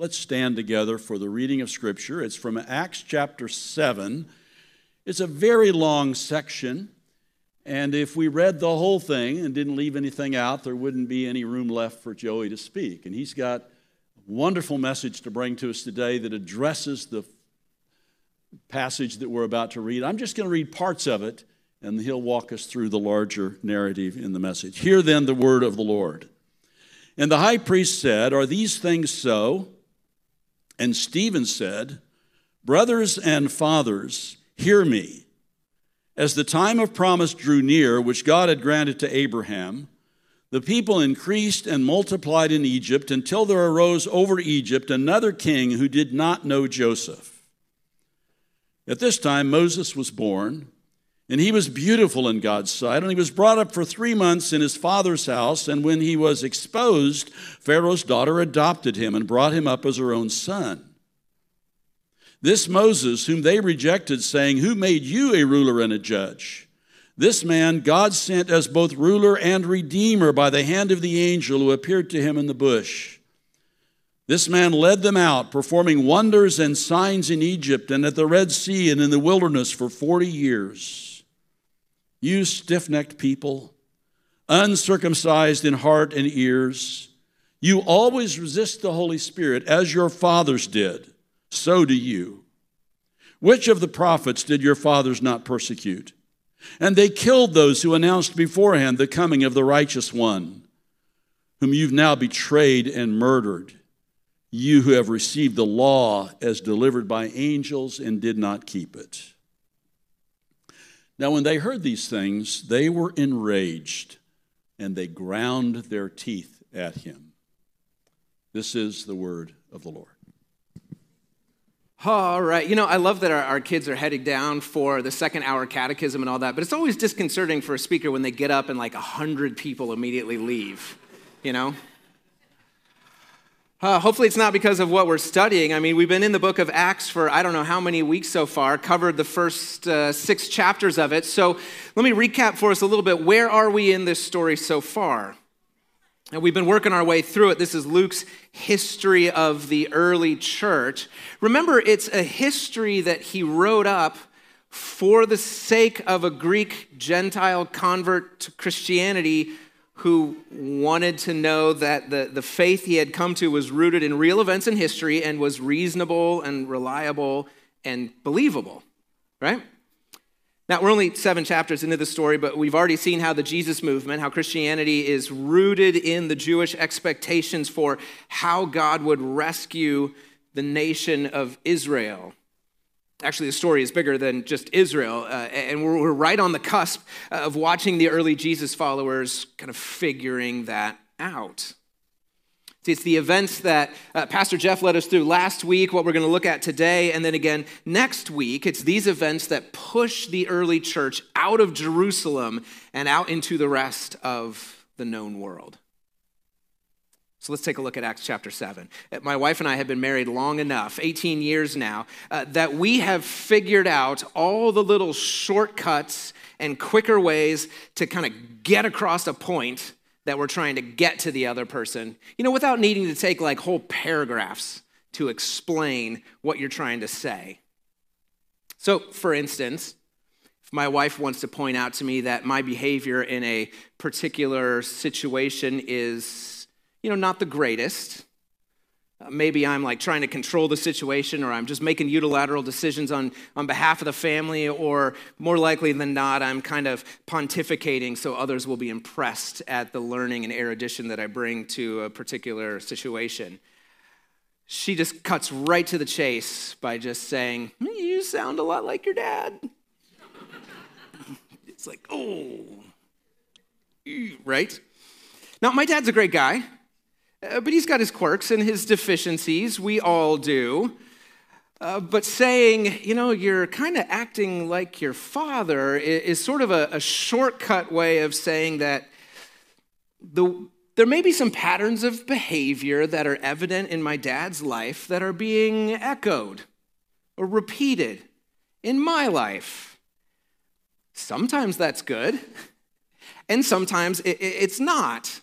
Let's stand together for the reading of Scripture. It's from Acts chapter 7. It's a very long section, and if we read the whole thing and didn't leave anything out, there wouldn't be any room left for Joey to speak. And he's got a wonderful message to bring to us today that addresses the passage that we're about to read. I'm just going to read parts of it, and he'll walk us through the larger narrative in the message. Hear then the word of the Lord. And the high priest said, Are these things so? And Stephen said, Brothers and fathers, hear me. As the time of promise drew near, which God had granted to Abraham, the people increased and multiplied in Egypt until there arose over Egypt another king who did not know Joseph. At this time, Moses was born, and he was beautiful in God's sight, and he was brought up for three months in his father's house. And when he was exposed, Pharaoh's daughter adopted him and brought him up as her own son. This Moses, whom they rejected, saying, Who made you a ruler and a judge? This man God sent as both ruler and redeemer by the hand of the angel who appeared to him in the bush. This man led them out, performing wonders and signs in Egypt and at the Red Sea and in the wilderness for 40 years. You stiff necked people, uncircumcised in heart and ears, you always resist the Holy Spirit as your fathers did so do you. Which of the prophets did your fathers not persecute? And they killed those who announced beforehand the coming of the righteous one, whom you've now betrayed and murdered. You who have received the law as delivered by angels and did not keep it. Now, when they heard these things, they were enraged and they ground their teeth at him. This is the word of the Lord. All right. You know, I love that our, our, kids are heading down for the second hour catechism and all that, but it's always disconcerting for a speaker when they get up and like a 100 people immediately leave, you know? Uh, hopefully, it's not because of what we're studying. I mean, we've been in the book of Acts for I don't know how many weeks so far, covered the first uh, six chapters of it. So, let me recap for us a little bit. Where are we in this story so far? And we've been working our way through it. This is Luke's history of the early church. Remember, it's a history that he wrote up for the sake of a Greek Gentile convert to Christianity who wanted to know that the, the faith he had come to was rooted in real events in history and was reasonable and reliable and believable, right? Now, we're only seven chapters into the story, but we've already seen how the Jesus movement, how Christianity is rooted in the Jewish expectations for how God would rescue the nation of Israel. Actually, the story is bigger than just Israel, uh, and we're, we're right on the cusp of watching the early Jesus followers kind of figuring that out. See, it's the events that uh, Pastor Jeff led us through last week, what we're going to look at today, and then again next week. It's these events that push the early church out of Jerusalem and out into the rest of the known world. So let's take a look at Acts chapter 7. Uh, my wife and I have been married long enough, 18 years now, uh, that we have figured out all the little shortcuts and quicker ways to kind of get across a point that we're trying to get to the other person, you know, without needing to take like whole paragraphs to explain what you're trying to say. So, for instance, if my wife wants to point out to me that my behavior in a particular situation is, you know, not the greatest, uh, maybe I'm like trying to control the situation or I'm just making unilateral decisions on, on behalf of the family, or more likely than not, I'm kind of pontificating so others will be impressed at the learning and erudition that I bring to a particular situation. She just cuts right to the chase by just saying, hmm, You sound a lot like your dad. it's like, oh, right? Now, my dad's a great guy. Uh, but he's got his quirks and his deficiencies. We all do. Uh, but saying, you know, you're kind of acting like your father is, is sort of a, a, shortcut way of saying that the, there may be some patterns of behavior that are evident in my dad's life that are being echoed or repeated in my life. Sometimes that's good, and sometimes it, it's not.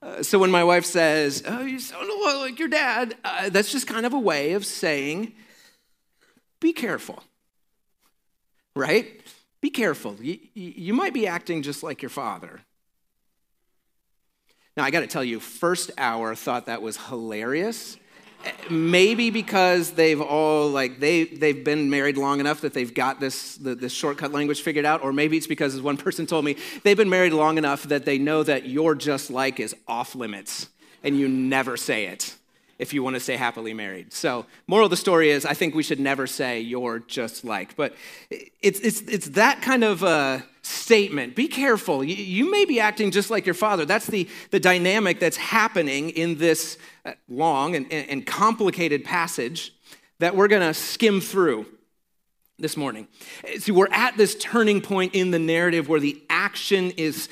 Uh, so when my wife says, Oh, you sound a lot like your dad, uh, that's just kind of a way of saying, Be careful, right? Be careful. You, you might be acting just like your father. Now, I got to tell you, first hour thought that was hilarious. Maybe because they've all like they they've been married long enough that they've got this the, this shortcut language figured out, or maybe it's because as one person told me they've been married long enough that they know that you're just like is off limits, and you never say it if you want to say happily married. So, moral of the story is I think we should never say you're just like. But it's, it's, it's that kind of uh, statement. Be careful. You, you, may be acting just like your father. That's the, the dynamic that's happening in this uh, long and, and complicated passage that we're going to skim through this morning. See, we're at this turning point in the narrative where the action is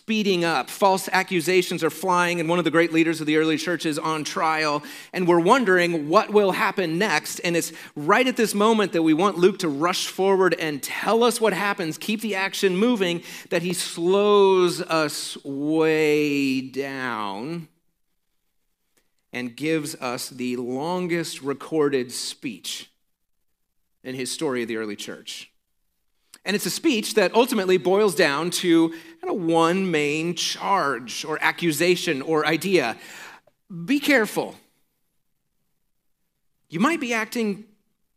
speeding up. False accusations are flying, and one of the great leaders of the early church is on trial. And we're wondering what will happen next. And it's right at this moment that we want Luke to rush forward and tell us what happens, keep the action moving, that he slows us way down and gives us the longest recorded speech in his story of the early church. And it's a speech that ultimately boils down to kind of one main charge or accusation or idea. Be careful. You might be acting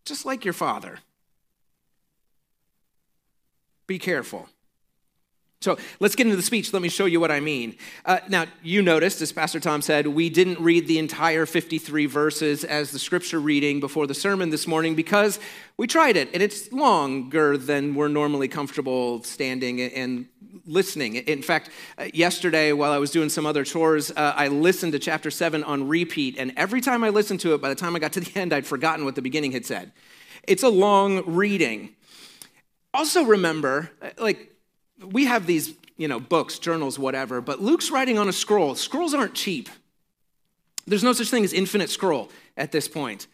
just like your father. Be careful. So let's get into the speech. Let me show you what I mean. Uh, now, you noticed, as Pastor Tom said, we didn't read the entire 53 verses as the scripture reading before the sermon this morning because we tried it, and it's longer than we're normally comfortable standing and listening. In fact, uh, yesterday, while I was doing some other chores, uh, I listened to chapter 7 on repeat, and every time I listened to it, by the time I got to the end, I'd forgotten what the beginning had said. It's a long reading. Also, remember, uh, like, we have these, you know, books, journals, whatever, but Luke's writing on a scroll. Scrolls aren't cheap. There's no such thing as infinite scroll at this point.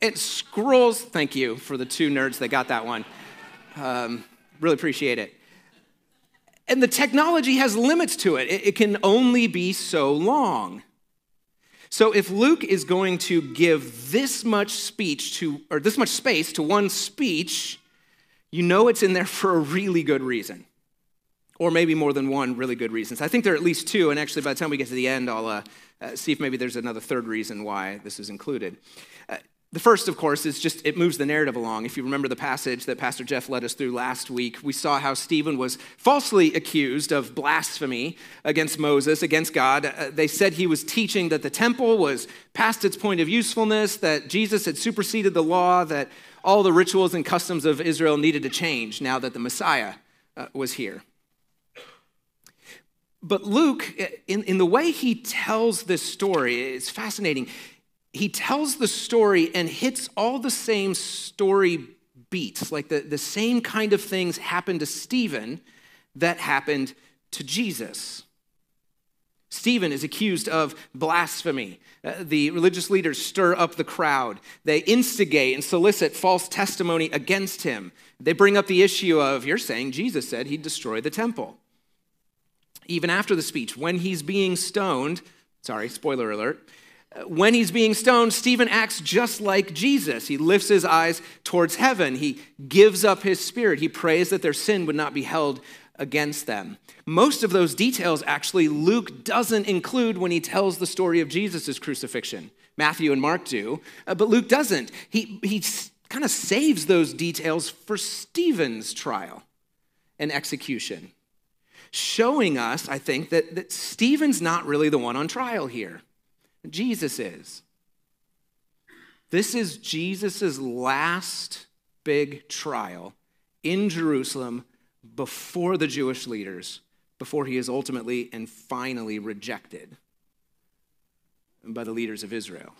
It scrolls, thank you for the two nerds that got that one. Um, really appreciate it. And the technology has limits to it. It can only be so long. So if Luke is going to give this much speech to, or this much space to one speech, you know it's in there for a really good reason or maybe more than one really good reasons. I think there are at least two, and actually, by the time we get to the end, I'll uh, uh, see if maybe there's another third reason why this is included. Uh, the first, of course, is just it moves the narrative along. If you remember the passage that Pastor Jeff led us through last week, we saw how Stephen was falsely accused of blasphemy against Moses, against God. Uh, they said he was teaching that the temple was past its point of usefulness, that Jesus had superseded the law, that all the rituals and customs of Israel needed to change now that the Messiah uh, was here. But Luke, in, in the way he tells this story, it's fascinating. He tells the story and hits all the same story beats, like the, the same kind of things happened to Stephen that happened to Jesus. Stephen is accused of blasphemy. Uh, the religious leaders stir up the crowd. They instigate and solicit false testimony against him. They bring up the issue of, you're saying Jesus said he'd destroy the temple even after the speech, when he's being stoned, sorry, spoiler alert, when he's being stoned, Stephen acts just like Jesus. He lifts his eyes towards heaven. He gives up his spirit. He prays that their sin would not be held against them. Most of those details, actually, Luke doesn't include when he tells the story of Jesus' crucifixion. Matthew and Mark do, uh, but Luke doesn't. He, he kind of saves those details for Stephen's trial and execution showing us, I think, that, that Stephen's not really the one on trial here. Jesus is. This is Jesus' last big trial in Jerusalem before the Jewish leaders, before he is ultimately and finally rejected by the leaders of Israel.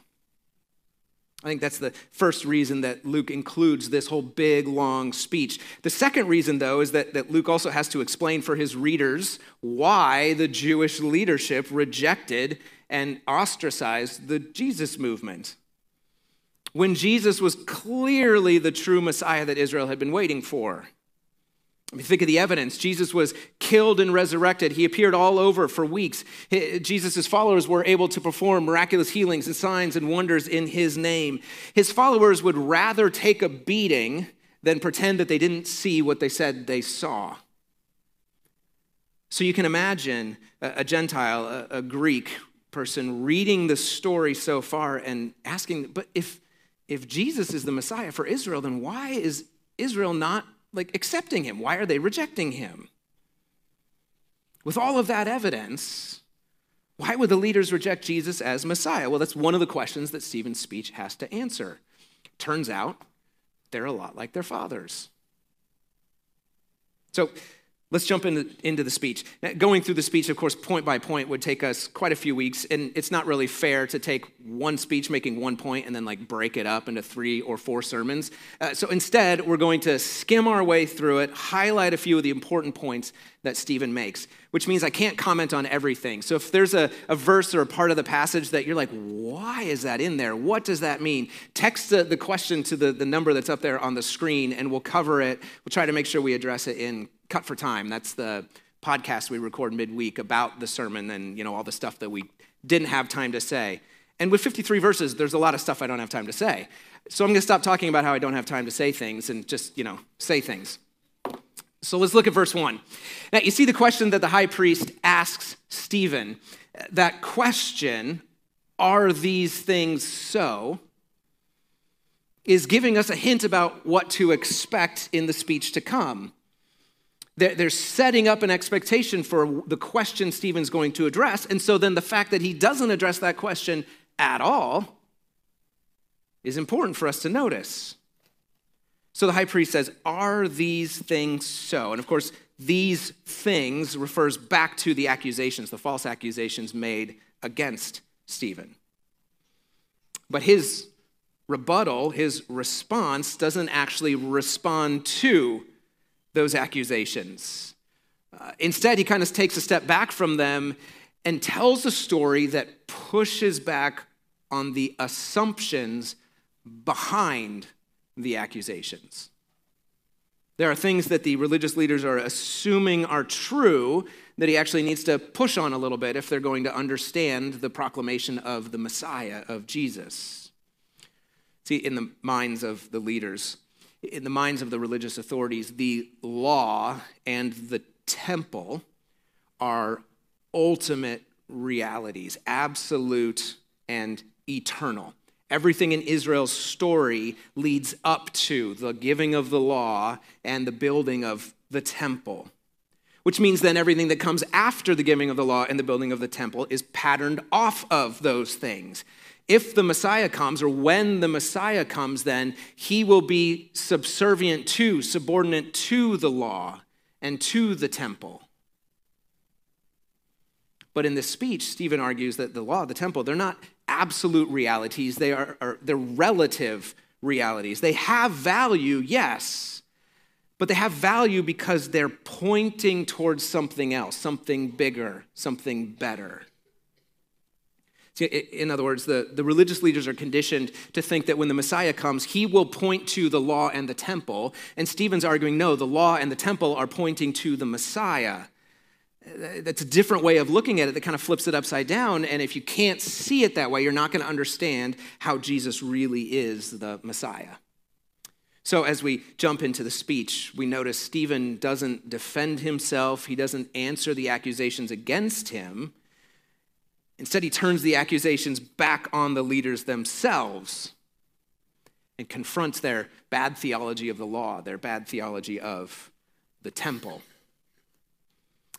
I think that's the first reason that Luke includes this whole big, long speech. The second reason, though, is that, that Luke also has to explain for his readers why the Jewish leadership rejected and ostracized the Jesus movement. When Jesus was clearly the true Messiah that Israel had been waiting for. I mean, think of the evidence. Jesus was killed and resurrected. He appeared all over for weeks. Jesus' followers were able to perform miraculous healings and signs and wonders in his name. His followers would rather take a beating than pretend that they didn't see what they said they saw. So you can imagine a, Gentile, a, a Greek person, reading the story so far and asking, but if, if Jesus is the Messiah for Israel, then why is Israel not like accepting him? Why are they rejecting him? With all of that evidence, why would the leaders reject Jesus as Messiah? Well, that's one of the questions that Stephen's speech has to answer. Turns out they're a lot like their fathers. So Let's jump into, into the speech. Now, going through the speech, of course, point by point would take us quite a few weeks, and it's not really fair to take one speech making one point and then like break it up into three or four sermons. Uh, so instead, we're going to skim our way through it, highlight a few of the important points that Stephen makes, which means I can't comment on everything. So if there's a, a verse or a part of the passage that you're like, why is that in there? What does that mean? Text the, the question to the, the number that's up there on the screen, and we'll cover it. We'll try to make sure we address it in Cut for Time. That's the podcast we record midweek about the sermon and you know all the stuff that we didn't have time to say. And with 53 verses, there's a lot of stuff I don't have time to say. So I'm going to stop talking about how I don't have time to say things and just, you know, say things. So let's look at verse 1. Now, you see the question that the high priest asks Stephen. That question, are these things so, is giving us a hint about what to expect in the speech to come. They're setting up an expectation for the question Stephen's going to address. And so then the fact that he doesn't address that question at all is important for us to notice. So the high priest says, Are these things so? And of course, these things refers back to the accusations, the false accusations made against Stephen. But his rebuttal, his response, doesn't actually respond to those accusations. Uh, instead, he kind of takes a step back from them and tells a story that pushes back on the assumptions behind the accusations. There are things that the religious leaders are assuming are true that he actually needs to push on a little bit if they're going to understand the proclamation of the Messiah, of Jesus. See, in the minds of the leaders, in the minds of the religious authorities, the law and the temple are ultimate realities, absolute and eternal. Everything in Israel's story leads up to the giving of the law and the building of the temple, which means then everything that comes after the giving of the law and the building of the temple is patterned off of those things if the Messiah comes, or when the Messiah comes, then he will be subservient to, subordinate to the law and to the temple. But in this speech, Stephen argues that the law, the temple, they're not absolute realities, they are, are they're relative realities. They have value, yes, but they have value because they're pointing towards something else, something bigger, something better. In other words, the, the religious leaders are conditioned to think that when the Messiah comes, he will point to the law and the temple. And Stephen's arguing, no, the law and the temple are pointing to the Messiah. That's a different way of looking at it that kind of flips it upside down. And if you can't see it that way, you're not going to understand how Jesus really is the Messiah. So, as we jump into the speech, we notice Stephen doesn't defend himself, he doesn't answer the accusations against him. Instead, he turns the accusations back on the leaders themselves and confronts their bad theology of the law, their bad theology of the temple.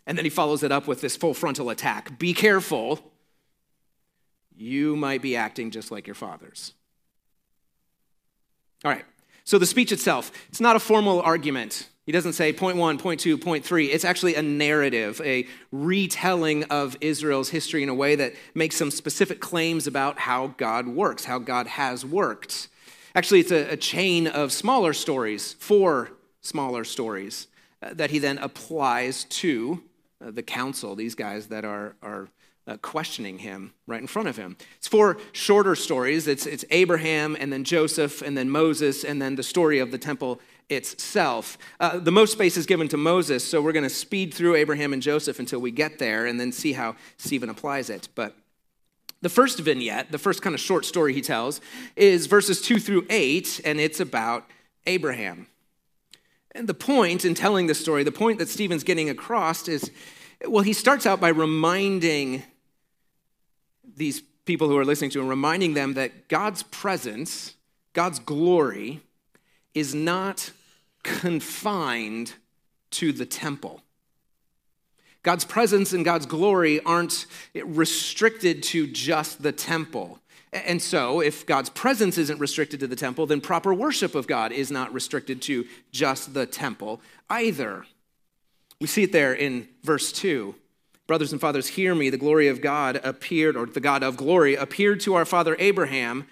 And then he follows it up with this full frontal attack Be careful, you might be acting just like your fathers. All right, so the speech itself, it's not a formal argument. He doesn't say point one, point two, point three. It's actually a narrative, a retelling of Israel's history in a way that makes some specific claims about how God works, how God has worked. Actually, it's a, a chain of smaller stories, four smaller stories, uh, that he then applies to uh, the council, these guys that are, are uh, questioning him right in front of him. It's four shorter stories. It's, it's Abraham, and then Joseph, and then Moses, and then the story of the temple itself. Uh, the most space is given to Moses, so we're going to speed through Abraham and Joseph until we get there and then see how Stephen applies it. But the first vignette, the first kind of short story he tells, is verses 2 through 8, and it's about Abraham. And the point in telling this story, the point that Stephen's getting across is well, he starts out by reminding these people who are listening to him, reminding them that God's presence, God's glory, is not confined to the temple. God's presence and God's glory aren't restricted to just the temple. And so, if God's presence isn't restricted to the temple, then proper worship of God is not restricted to just the temple either. We see it there in verse 2. Brothers and fathers, hear me. The glory of God appeared, or the God of glory appeared to our father Abraham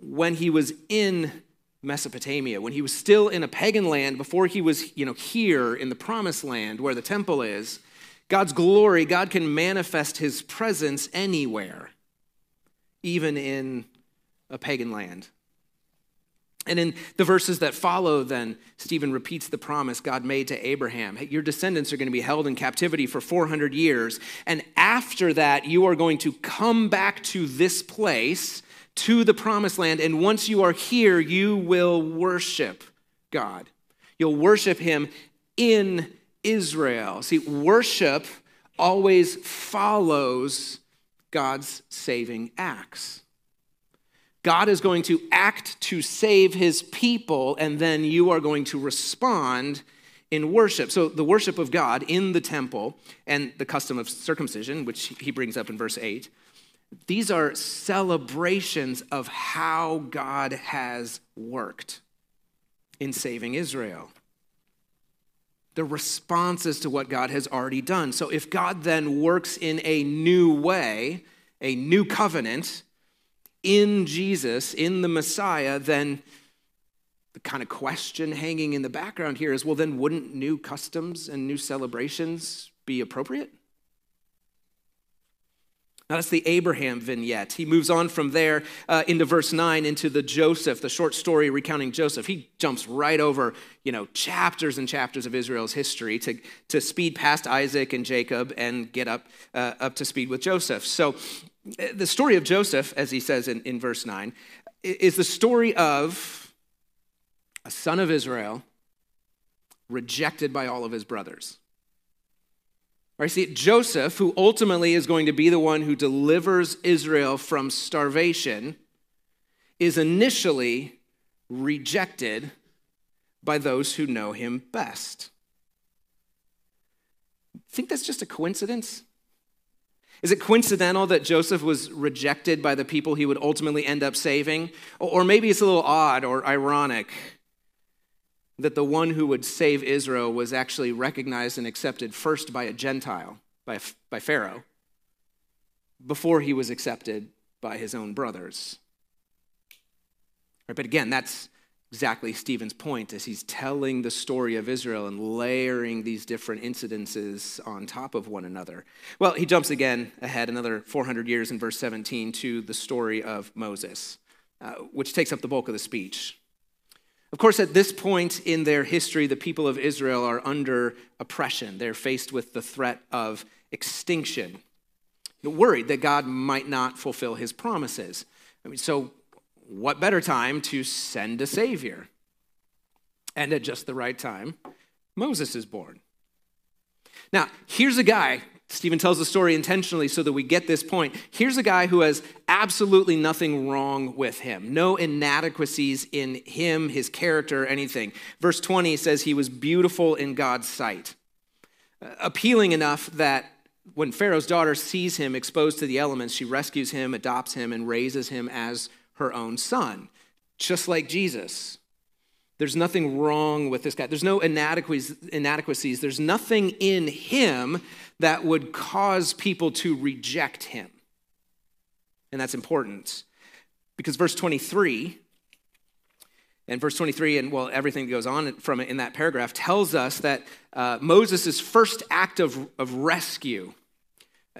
when he was in Mesopotamia, when he was still in a pagan land, before he was, you know, here in the promised land where the temple is. God's glory, God can manifest his presence anywhere, even in a pagan land. And in the verses that follow, then, Stephen repeats the promise God made to Abraham. Your descendants are going to be held in captivity for 400 years. And after that, you are going to come back to this place, to the promised land. And once you are here, you will worship God. You'll worship Him in Israel. See, worship always follows God's saving acts. God is going to act to save his people, and then you are going to respond in worship. So, the worship of God in the temple and the custom of circumcision, which he brings up in verse 8, these are celebrations of how God has worked in saving Israel. The responses to what God has already done. So, if God then works in a new way, a new covenant, in Jesus, in the Messiah, then the kind of question hanging in the background here is well, then wouldn't new customs and new celebrations be appropriate? Now, that's the Abraham vignette. He moves on from there uh, into verse 9 into the Joseph, the short story recounting Joseph. He jumps right over, you know, chapters and chapters of Israel's history to, to speed past Isaac and Jacob and get up, uh, up to speed with Joseph. So the story of Joseph, as he says in, in verse 9, is the story of a son of Israel rejected by all of his brothers. Right, see, Joseph, who ultimately is going to be the one who delivers Israel from starvation, is initially rejected by those who know him best. Think that's just a coincidence? Is it coincidental that Joseph was rejected by the people he would ultimately end up saving? Or maybe it's a little odd or ironic that the one who would save Israel was actually recognized and accepted first by a Gentile, by, by Pharaoh, before he was accepted by his own brothers. Right, but again, that's exactly Stephen's point as he's telling the story of Israel and layering these different incidences on top of one another. Well, he jumps again ahead another 400 years in verse 17 to the story of Moses, uh, which takes up the bulk of the speech. Of course, at this point in their history, the people of Israel are under oppression. They're faced with the threat of extinction, They're worried that God might not fulfill his promises. I mean, so what better time to send a Savior? And at just the right time, Moses is born. Now, here's a guy, Stephen tells the story intentionally so that we get this point. Here's a guy who has absolutely nothing wrong with him, no inadequacies in him, his character, anything. Verse 20 says he was beautiful in God's sight, uh, appealing enough that when Pharaoh's daughter sees him exposed to the elements, she rescues him, adopts him, and raises him as her own son, just like Jesus. There's nothing wrong with this guy. There's no inadequacies. There's nothing in him that would cause people to reject him. And that's important because verse 23 and verse 23 and well everything that goes on from it in that paragraph tells us that uh, moses' first act of, of rescue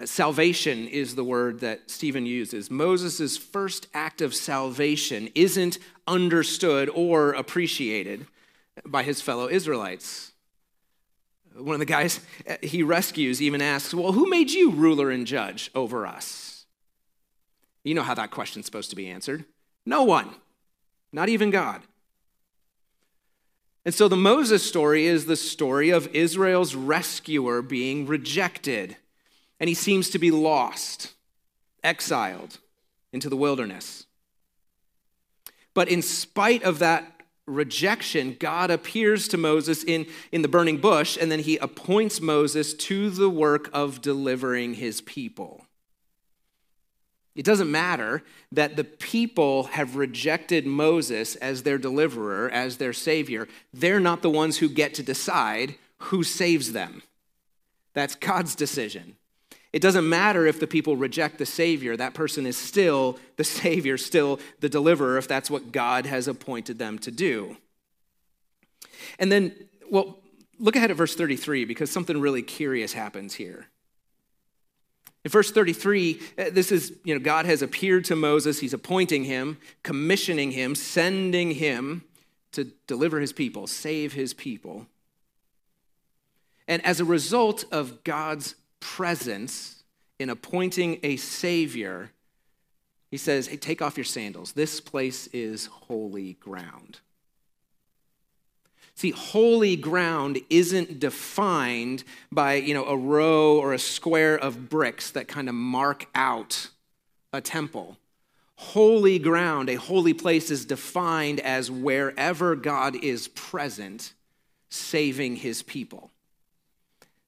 Salvation is the word that Stephen uses. Moses' first act of salvation isn't understood or appreciated by his fellow Israelites. One of the guys he rescues even asks, Well, who made you ruler and judge over us? You know how that question's supposed to be answered. No one, not even God. And so the Moses story is the story of Israel's rescuer being rejected, and he seems to be lost, exiled into the wilderness. But in spite of that rejection, God appears to Moses in, in the burning bush, and then he appoints Moses to the work of delivering his people. It doesn't matter that the people have rejected Moses as their deliverer, as their savior. They're not the ones who get to decide who saves them. That's God's decision. It doesn't matter if the people reject the Savior, that person is still the Savior, still the deliverer, if that's what God has appointed them to do. And then, well, look ahead at verse 33 because something really curious happens here. In verse 33, uh, this is, you know, God has appeared to Moses. He's appointing him, commissioning him, sending him to deliver his people, save his people. And as a result of God's presence in appointing a Savior, he says, Hey, take off your sandals. This place is holy ground. See, holy ground isn't defined by, you know, a row or a square of bricks that kind of mark out a temple. Holy ground, a holy place, is defined as wherever God is present, saving his people.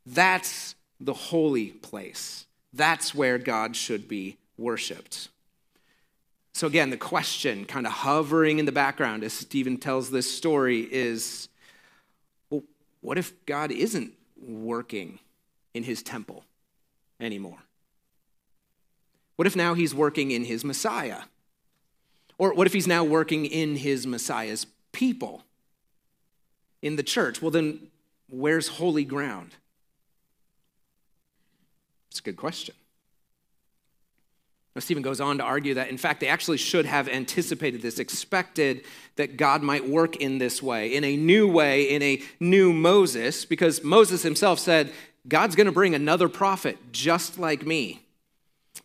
That's the holy place. That's where God should be worshiped. So, again, the question kind of hovering in the background as Stephen tells this story is well, what if God isn't working in his temple anymore? What if now he's working in his Messiah? Or what if he's now working in his Messiah's people, in the church? Well, then, where's holy ground? It's a good question. Now, Stephen goes on to argue that, in fact, they actually should have anticipated this, expected that God might work in this way, in a new way, in a new Moses, because Moses himself said, God's going to bring another prophet just like me.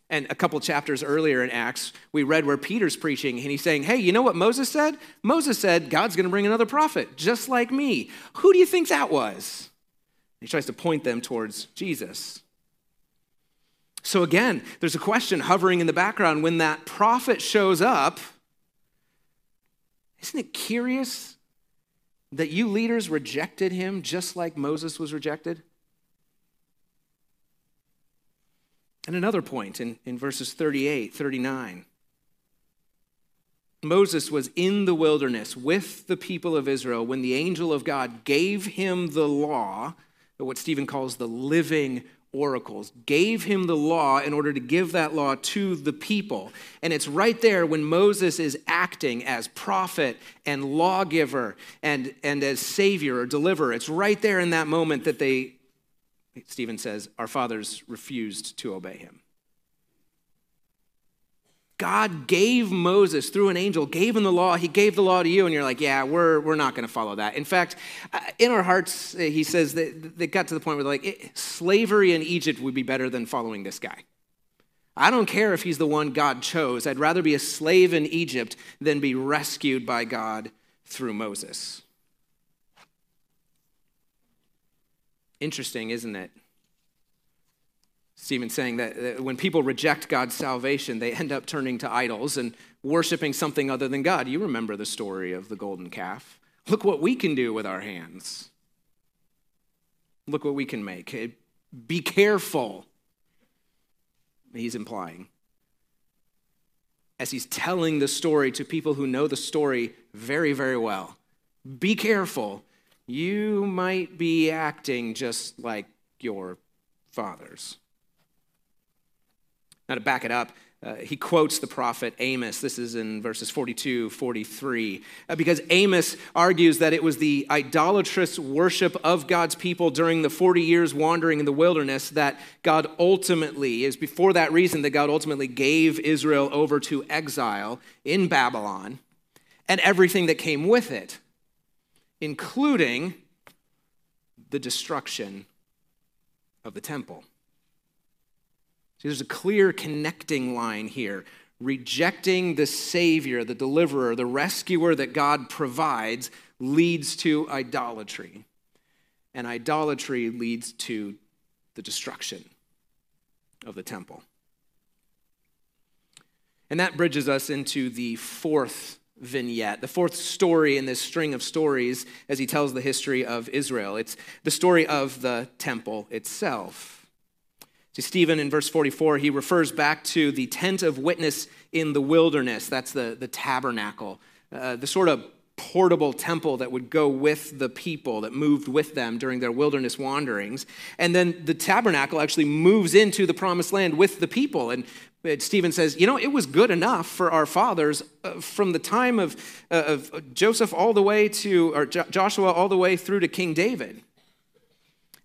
And a couple chapters earlier in Acts, we read where Peter's preaching and he's saying, Hey, you know what Moses said? Moses said, God's going to bring another prophet just like me. Who do you think that was? He tries to point them towards Jesus. So again, there's a question hovering in the background when that prophet shows up. Isn't it curious that you leaders rejected him just like Moses was rejected? And another point in, in verses 38, 39. Moses was in the wilderness with the people of Israel when the angel of God gave him the law, what Stephen calls the living oracles, gave him the law in order to give that law to the people. And it's right there when Moses is acting as prophet and lawgiver and, and as savior or deliverer. It's right there in that moment that they, Stephen says, our fathers refused to obey him. God gave Moses through an angel, gave him the law. He gave the law to you, and you're like, yeah, we're, we're not going to follow that. In fact, uh, in our hearts, uh, he says that they got to the point where like, slavery in Egypt would be better than following this guy. I don't care if he's the one God chose. I'd rather be a slave in Egypt than be rescued by God through Moses. Interesting, isn't it? Stephen saying that when people reject God's salvation, they end up turning to idols and worshiping something other than God. You remember the story of the golden calf. Look what we can do with our hands. Look what we can make. Be careful, he's implying. As he's telling the story to people who know the story very, very well. Be careful. You might be acting just like your fathers. Now, to back it up, uh, he quotes the prophet Amos. This is in verses 42, 43. Uh, because Amos argues that it was the idolatrous worship of God's people during the 40 years wandering in the wilderness that God ultimately, is before that reason that God ultimately gave Israel over to exile in Babylon and everything that came with it. including the destruction of the temple. See, there's a clear connecting line here. Rejecting the Savior, the deliverer, the rescuer that God provides leads to idolatry. And idolatry leads to the destruction of the temple. And that bridges us into the fourth vignette, the fourth story in this string of stories as he tells the history of Israel. It's the story of the temple itself. See, Stephen in verse 44, he refers back to the tent of witness in the wilderness. That's the, the tabernacle, uh, the sort of portable temple that would go with the people that moved with them during their wilderness wanderings. And then the tabernacle actually moves into the promised land with the people. And Stephen says, you know, it was good enough for our fathers uh, from the time of, uh, of Joseph all the way to, or jo- Joshua all the way through to King David.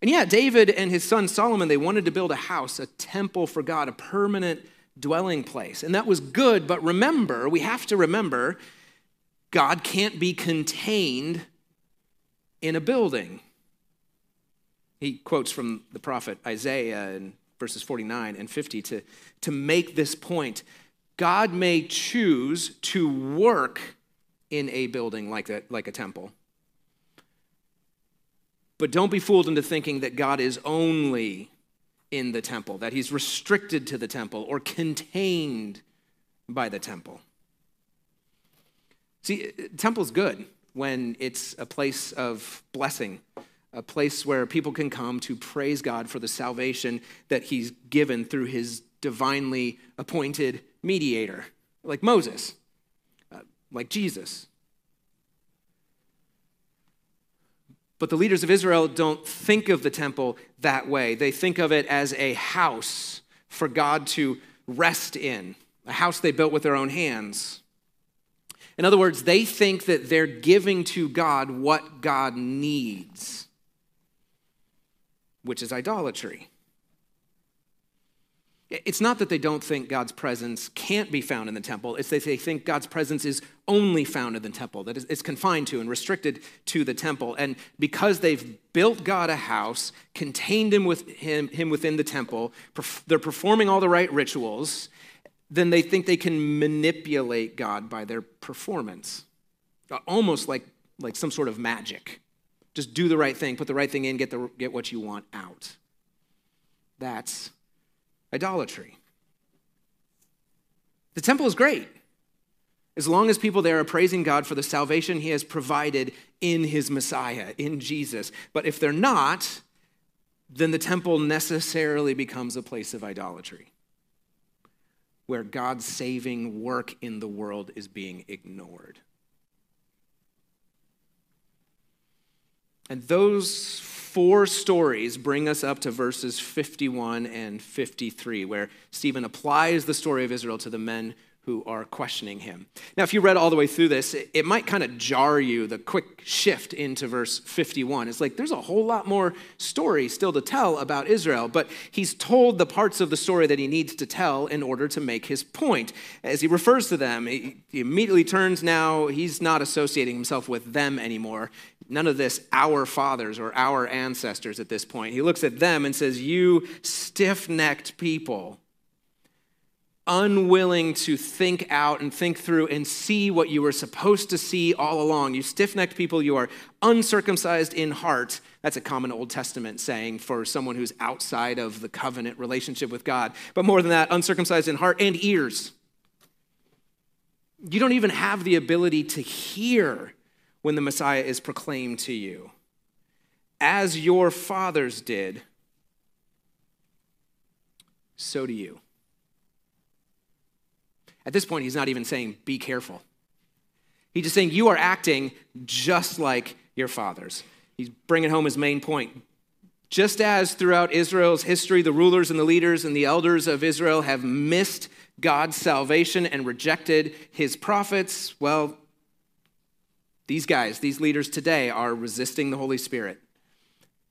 And yeah, David and his son Solomon, they wanted to build a house, a temple for God, a permanent dwelling place. And that was good, but remember, we have to remember, God can't be contained in a building. He quotes from the prophet Isaiah in verses 49 and 50 to, to make this point. God may choose to work in a building like, that, like a temple. But don't be fooled into thinking that God is only in the temple, that he's restricted to the temple or contained by the temple. See, temple's good when it's a place of blessing a place where people can come to praise God for the salvation that He's given through His divinely appointed mediator, like Moses, uh, like Jesus. But the leaders of Israel don't think of the temple that way. They think of it as a house for God to rest in, a house they built with their own hands. In other words, they think that they're giving to God what God needs which is idolatry. It's not that they don't think God's presence can't be found in the temple, it's that they think God's presence is only found in the temple, that it's confined to and restricted to the temple. And because they've built God a house, contained him, with him, him within the temple, they're performing all the right rituals, then they think they can manipulate God by their performance, uh, almost like, like some sort of magic. Just do the right thing, put the right thing in, get, the, get what you want out. That's idolatry. The temple is great as long as people there are praising God for the salvation he has provided in his Messiah, in Jesus. But if they're not, then the temple necessarily becomes a place of idolatry where God's saving work in the world is being ignored. And those four stories bring us up to verses 51 and 53, where Stephen applies the story of Israel to the men who are questioning him. Now, if you read all the way through this, it might kind of jar you the quick shift into verse 51. It's like there's a whole lot more story still to tell about Israel, but he's told the parts of the story that he needs to tell in order to make his point. As he refers to them, he immediately turns now, he's not associating himself with them anymore. None of this, our fathers or our ancestors at this point. He looks at them and says, You stiff necked people unwilling to think out and think through and see what you were supposed to see all along. You stiff necked people, you are uncircumcised in heart. That's a common Old Testament saying for someone who's outside of the covenant relationship with God. But more than that, uncircumcised in heart and ears. You don't even have the ability to hear when the Messiah is proclaimed to you. As your fathers did, so do you. At this point, he's not even saying, be careful. He's just saying, you are acting just like your fathers. He's bringing home his main point. Just as throughout Israel's history, the rulers and the leaders and the elders of Israel have missed God's salvation and rejected his prophets, well, these guys, these leaders today, are resisting the Holy Spirit,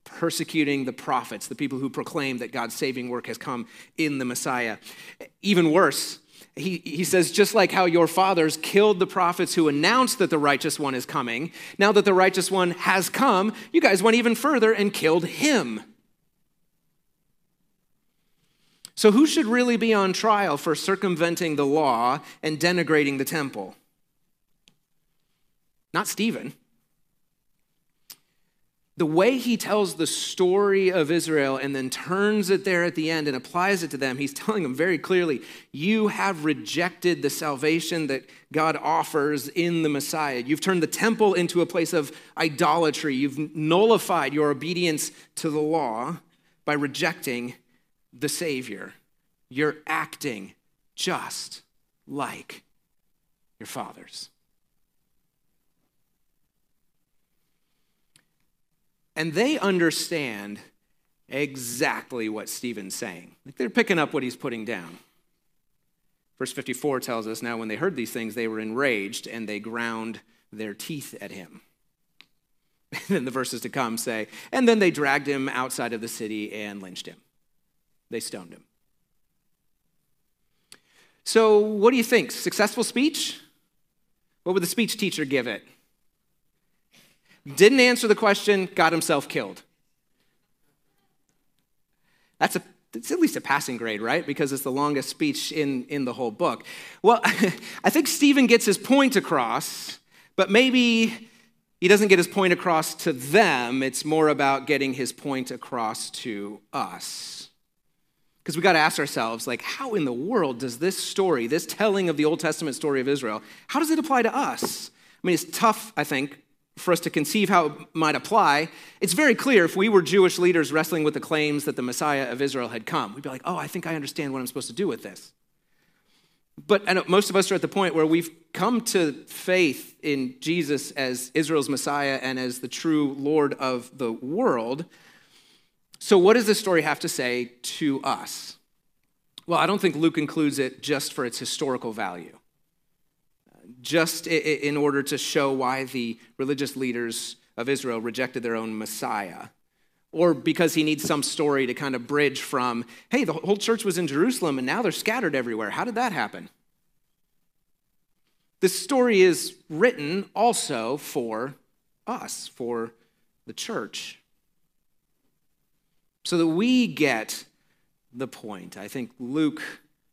persecuting the prophets, the people who proclaim that God's saving work has come in the Messiah. Even worse, He, he says, just like how your fathers killed the prophets who announced that the righteous one is coming, now that the righteous one has come, you guys went even further and killed him. So, who should really be on trial for circumventing the law and denigrating the temple? Not Stephen the way he tells the story of Israel and then turns it there at the end and applies it to them, he's telling them very clearly you have rejected the salvation that God offers in the Messiah. You've turned the temple into a place of idolatry. You've nullified your obedience to the law by rejecting the Savior. You're acting just like your fathers. And they understand exactly what Stephen's saying. Like they're picking up what he's putting down. Verse 54 tells us now when they heard these things, they were enraged and they ground their teeth at him. And then the verses to come say, and then they dragged him outside of the city and lynched him. They stoned him. So, what do you think? Successful speech? What would the speech teacher give it? Didn't answer the question, got himself killed. That's a it's at least a passing grade, right? Because it's the longest speech in, in the whole book. Well, I think Stephen gets his point across, but maybe he doesn't get his point across to them. It's more about getting his point across to us. Because we got to ask ourselves, like, how in the world does this story, this telling of the Old Testament story of Israel, how does it apply to us? I mean, it's tough, I think, for us to conceive how it might apply, it's very clear if we were Jewish leaders wrestling with the claims that the Messiah of Israel had come, we'd be like, oh, I think I understand what I'm supposed to do with this. But most of us are at the point where we've come to faith in Jesus as Israel's Messiah and as the true Lord of the world. So, what does this story have to say to us? Well, I don't think Luke includes it just for its historical value just in order to show why the religious leaders of Israel rejected their own Messiah. Or because he needs some story to kind of bridge from, hey, the whole church was in Jerusalem and now they're scattered everywhere. How did that happen? This story is written also for us, for the church, so that we get the point. I think Luke,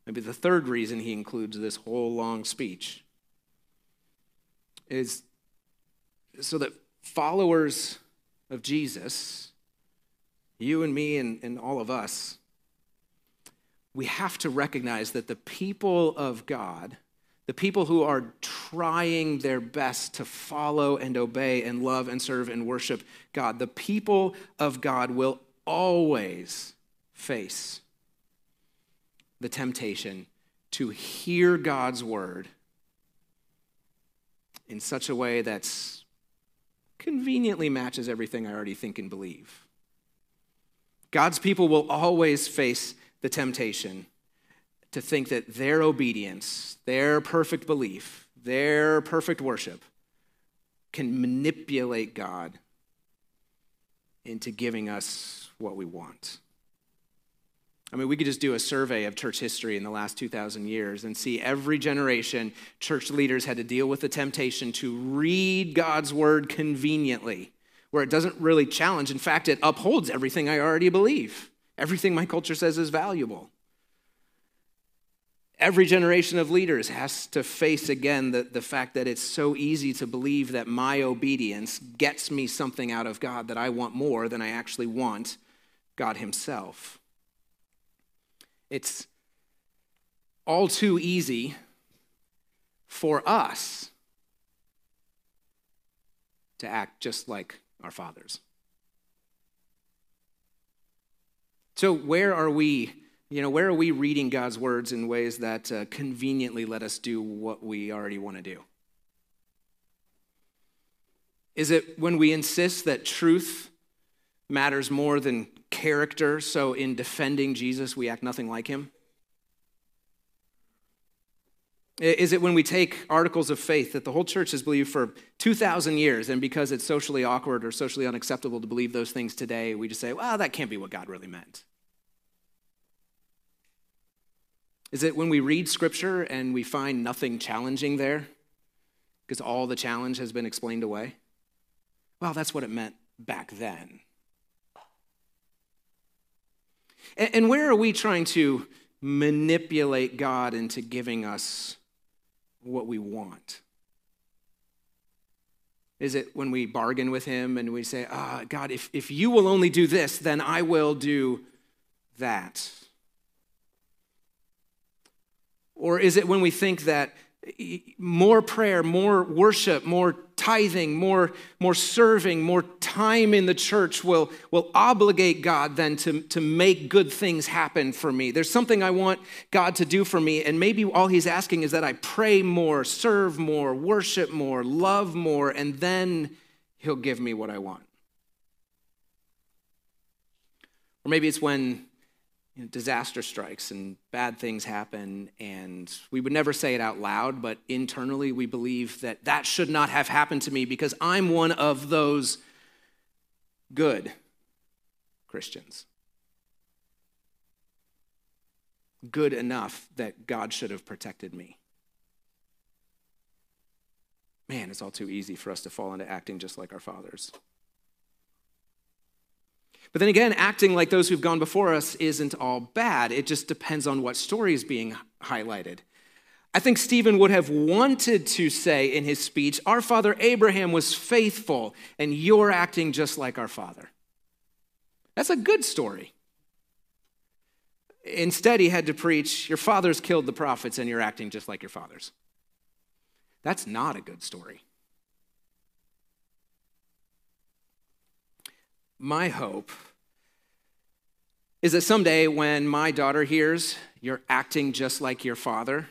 maybe the third reason he includes this whole long speech, is so that followers of Jesus, you and me and, and all of us, we have to recognize that the people of God, the people who are trying their best to follow and obey and love and serve and worship God, the people of God will always face the temptation to hear God's word in such a way that's conveniently matches everything I already think and believe. God's people will always face the temptation to think that their obedience, their perfect belief, their perfect worship can manipulate God into giving us what we want. I mean, we could just do a survey of church history in the last 2,000 years and see every generation church leaders had to deal with the temptation to read God's word conveniently, where it doesn't really challenge. In fact, it upholds everything I already believe, everything my culture says is valuable. Every generation of leaders has to face again the, the fact that it's so easy to believe that my obedience gets me something out of God that I want more than I actually want God Himself. It's all too easy for us to act just like our fathers. So, where are we? You know, where are we reading God's words in ways that uh, conveniently let us do what we already want to do? Is it when we insist that truth matters more than character, so in defending Jesus, we act nothing like him? Is it when we take articles of faith that the whole church has believed for 2,000 years, and because it's socially awkward or socially unacceptable to believe those things today, we just say, well, that can't be what God really meant? Is it when we read scripture and we find nothing challenging there because all the challenge has been explained away? Well, that's what it meant back then. And where are we trying to manipulate God into giving us what we want? Is it when we bargain with Him and we say, oh, God, if, if you will only do this, then I will do that? Or is it when we think that more prayer, more worship, more tithing, more, more serving, more time in the church will, will obligate God then to, to make good things happen for me. There's something I want God to do for me, and maybe all He's asking is that I pray more, serve more, worship more, love more, and then He'll give me what I want. Or maybe it's when you know, disaster strikes and bad things happen, and we would never say it out loud, but internally we believe that that should not have happened to me because I'm one of those good Christians. Good enough that God should have protected me. Man, it's all too easy for us to fall into acting just like our fathers. But then again, acting like those who've gone before us isn't all bad. It just depends on what story is being highlighted. I think Stephen would have wanted to say in his speech, Our father Abraham was faithful, and you're acting just like our father. That's a good story. Instead, he had to preach, Your fathers killed the prophets, and you're acting just like your fathers. That's not a good story. My hope is that someday when my daughter hears you're acting just like your father,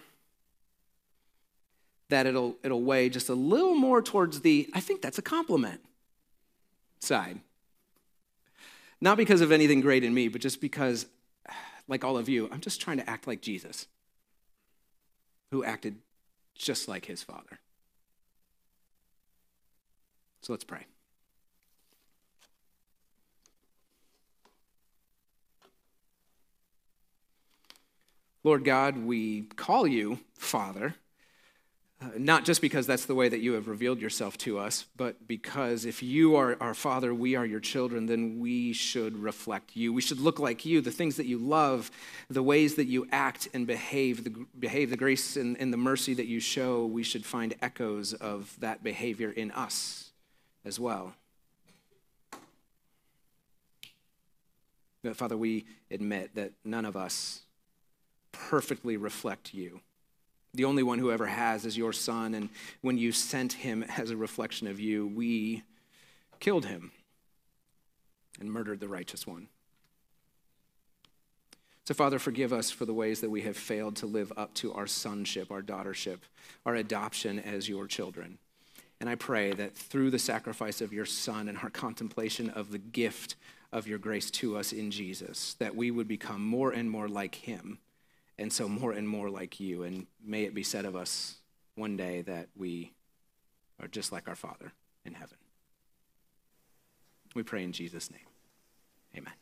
that it'll, it'll weigh just a little more towards the, I think that's a compliment side. Not because of anything great in me, but just because, like all of you, I'm just trying to act like Jesus, who acted just like his father. So let's pray. Lord God, we call you Father, uh, not just because that's the way that you have revealed yourself to us, but because if you are our Father, we are your children, then we should reflect you. We should look like you, the things that you love, the ways that you act and behave, the, behave, the grace and, and the mercy that you show, we should find echoes of that behavior in us as well. But Father, we admit that none of us perfectly reflect you. The only one who ever has is your son, and when you sent him as a reflection of you, we killed him and murdered the righteous one. So, Father, forgive us for the ways that we have failed to live up to our sonship, our daughtership, our adoption as your children. And I pray that through the sacrifice of your Son and our contemplation of the gift of your grace to us in Jesus, that we would become more and more like him and so more and more like you. And may it be said of us one day that we are just like our Father in heaven. We pray in Jesus' name. Amen.